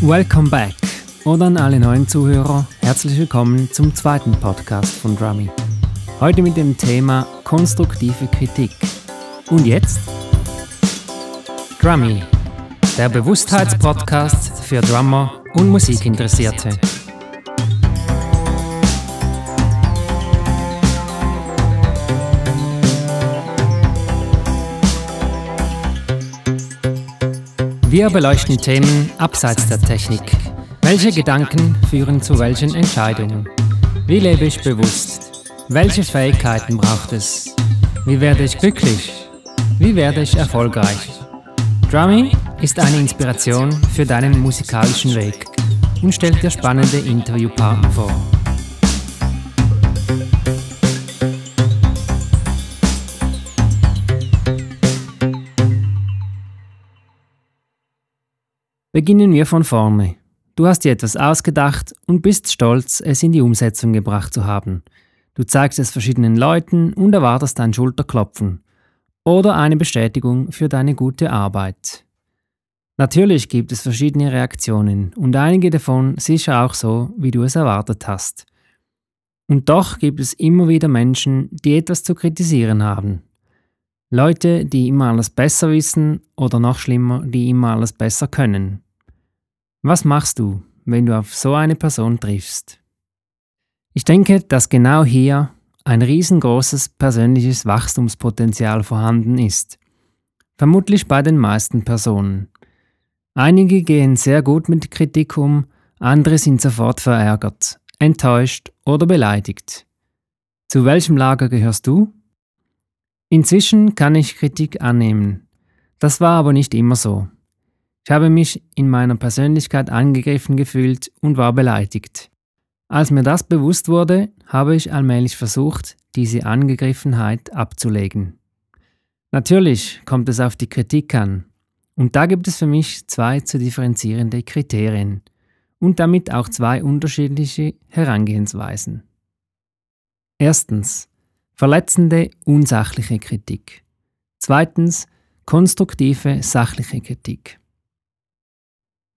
Welcome back oder an alle neuen Zuhörer, herzlich willkommen zum zweiten Podcast von Drummy. Heute mit dem Thema konstruktive Kritik. Und jetzt? Drummy, der Bewusstheitspodcast für Drummer und Musikinteressierte. Wir beleuchten Themen abseits der Technik. Welche Gedanken führen zu welchen Entscheidungen? Wie lebe ich bewusst? Welche Fähigkeiten braucht es? Wie werde ich glücklich? Wie werde ich erfolgreich? Drumming ist eine Inspiration für deinen musikalischen Weg und stellt dir spannende Interviewpartner vor. Beginnen wir von vorne. Du hast dir etwas ausgedacht und bist stolz, es in die Umsetzung gebracht zu haben. Du zeigst es verschiedenen Leuten und erwartest ein Schulterklopfen oder eine Bestätigung für deine gute Arbeit. Natürlich gibt es verschiedene Reaktionen und einige davon sicher auch so, wie du es erwartet hast. Und doch gibt es immer wieder Menschen, die etwas zu kritisieren haben. Leute, die immer alles besser wissen oder noch schlimmer, die immer alles besser können. Was machst du, wenn du auf so eine Person triffst? Ich denke, dass genau hier ein riesengroßes persönliches Wachstumspotenzial vorhanden ist. Vermutlich bei den meisten Personen. Einige gehen sehr gut mit Kritik um, andere sind sofort verärgert, enttäuscht oder beleidigt. Zu welchem Lager gehörst du? Inzwischen kann ich Kritik annehmen. Das war aber nicht immer so. Ich habe mich in meiner Persönlichkeit angegriffen gefühlt und war beleidigt. Als mir das bewusst wurde, habe ich allmählich versucht, diese Angegriffenheit abzulegen. Natürlich kommt es auf die Kritik an. Und da gibt es für mich zwei zu differenzierende Kriterien und damit auch zwei unterschiedliche Herangehensweisen. Erstens verletzende, unsachliche Kritik. Zweitens konstruktive, sachliche Kritik.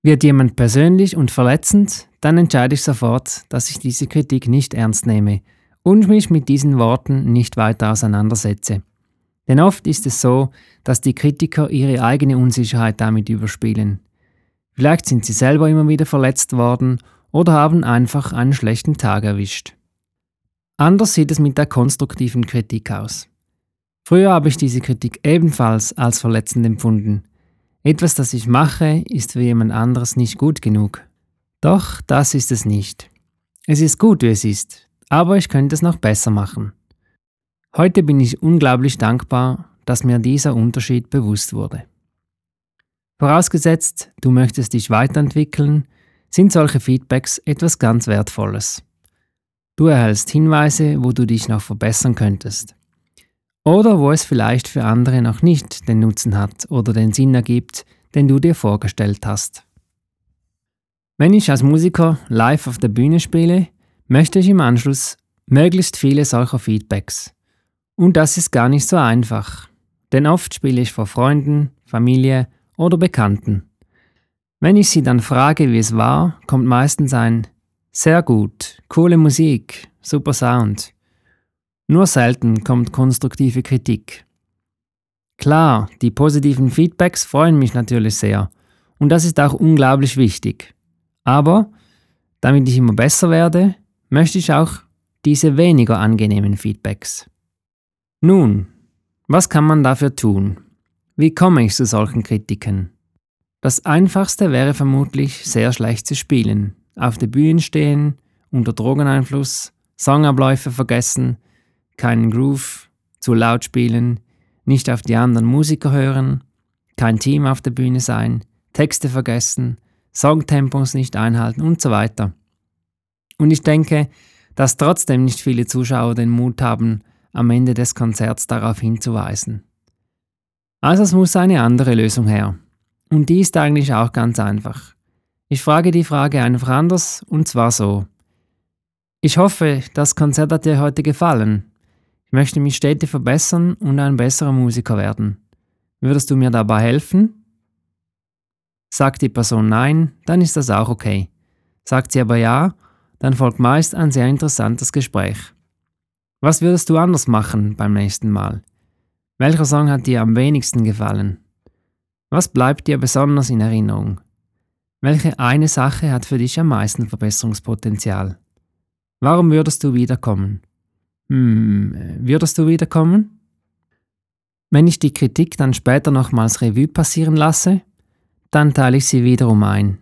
Wird jemand persönlich und verletzend, dann entscheide ich sofort, dass ich diese Kritik nicht ernst nehme und mich mit diesen Worten nicht weiter auseinandersetze. Denn oft ist es so, dass die Kritiker ihre eigene Unsicherheit damit überspielen. Vielleicht sind sie selber immer wieder verletzt worden oder haben einfach einen schlechten Tag erwischt. Anders sieht es mit der konstruktiven Kritik aus. Früher habe ich diese Kritik ebenfalls als verletzend empfunden, etwas, das ich mache, ist für jemand anderes nicht gut genug. Doch das ist es nicht. Es ist gut, wie es ist, aber ich könnte es noch besser machen. Heute bin ich unglaublich dankbar, dass mir dieser Unterschied bewusst wurde. Vorausgesetzt, du möchtest dich weiterentwickeln, sind solche Feedbacks etwas ganz Wertvolles. Du erhältst Hinweise, wo du dich noch verbessern könntest oder wo es vielleicht für andere noch nicht den Nutzen hat oder den Sinn ergibt, den du dir vorgestellt hast. Wenn ich als Musiker live auf der Bühne spiele, möchte ich im Anschluss möglichst viele solcher Feedbacks. Und das ist gar nicht so einfach, denn oft spiele ich vor Freunden, Familie oder Bekannten. Wenn ich sie dann frage, wie es war, kommt meistens ein sehr gut, coole Musik, super Sound. Nur selten kommt konstruktive Kritik. Klar, die positiven Feedbacks freuen mich natürlich sehr und das ist auch unglaublich wichtig. Aber, damit ich immer besser werde, möchte ich auch diese weniger angenehmen Feedbacks. Nun, was kann man dafür tun? Wie komme ich zu solchen Kritiken? Das Einfachste wäre vermutlich sehr schlecht zu spielen, auf der Bühne stehen, unter Drogeneinfluss, Songabläufe vergessen, keinen Groove, zu laut spielen, nicht auf die anderen Musiker hören, kein Team auf der Bühne sein, Texte vergessen, Songtempos nicht einhalten und so weiter. Und ich denke, dass trotzdem nicht viele Zuschauer den Mut haben, am Ende des Konzerts darauf hinzuweisen. Also es muss eine andere Lösung her. Und die ist eigentlich auch ganz einfach. Ich frage die Frage einfach anders und zwar so. Ich hoffe, das Konzert hat dir heute gefallen. Ich möchte mich stetig verbessern und ein besserer Musiker werden. Würdest du mir dabei helfen? Sagt die Person Nein, dann ist das auch okay. Sagt sie aber Ja, dann folgt meist ein sehr interessantes Gespräch. Was würdest du anders machen beim nächsten Mal? Welcher Song hat dir am wenigsten gefallen? Was bleibt dir besonders in Erinnerung? Welche eine Sache hat für dich am meisten Verbesserungspotenzial? Warum würdest du wiederkommen? Hm, würdest du wiederkommen? Wenn ich die Kritik dann später nochmals Revue passieren lasse, dann teile ich sie wiederum ein.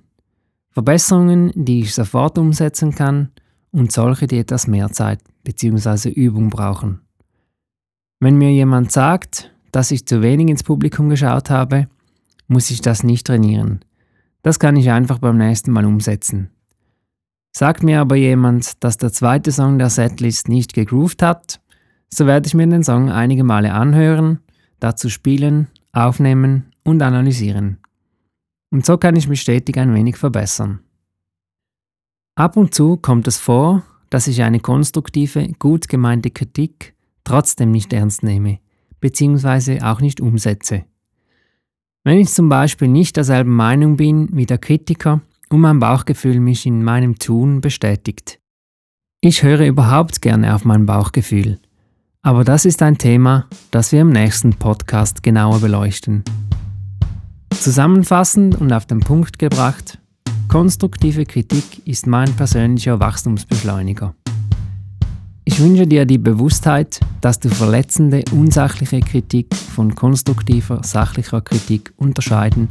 Verbesserungen, die ich sofort umsetzen kann und solche, die etwas mehr Zeit bzw. Übung brauchen. Wenn mir jemand sagt, dass ich zu wenig ins Publikum geschaut habe, muss ich das nicht trainieren. Das kann ich einfach beim nächsten Mal umsetzen. Sagt mir aber jemand, dass der zweite Song der Setlist nicht gegroovt hat, so werde ich mir den Song einige Male anhören, dazu spielen, aufnehmen und analysieren. Und so kann ich mich stetig ein wenig verbessern. Ab und zu kommt es vor, dass ich eine konstruktive, gut gemeinte Kritik trotzdem nicht ernst nehme, beziehungsweise auch nicht umsetze. Wenn ich zum Beispiel nicht derselben Meinung bin wie der Kritiker und mein Bauchgefühl mich in meinem Tun bestätigt. Ich höre überhaupt gerne auf mein Bauchgefühl. Aber das ist ein Thema, das wir im nächsten Podcast genauer beleuchten. Zusammenfassend und auf den Punkt gebracht, konstruktive Kritik ist mein persönlicher Wachstumsbeschleuniger. Ich wünsche dir die Bewusstheit, dass du verletzende, unsachliche Kritik von konstruktiver, sachlicher Kritik unterscheiden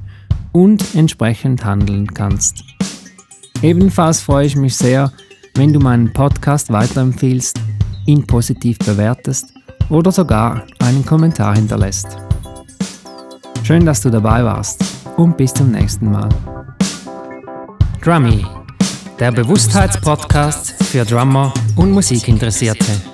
und entsprechend handeln kannst. Ebenfalls freue ich mich sehr, wenn du meinen Podcast weiterempfiehlst, ihn positiv bewertest oder sogar einen Kommentar hinterlässt. Schön, dass du dabei warst und bis zum nächsten Mal. Drummy der Bewusstheitspodcast für Drummer und Musikinteressierte.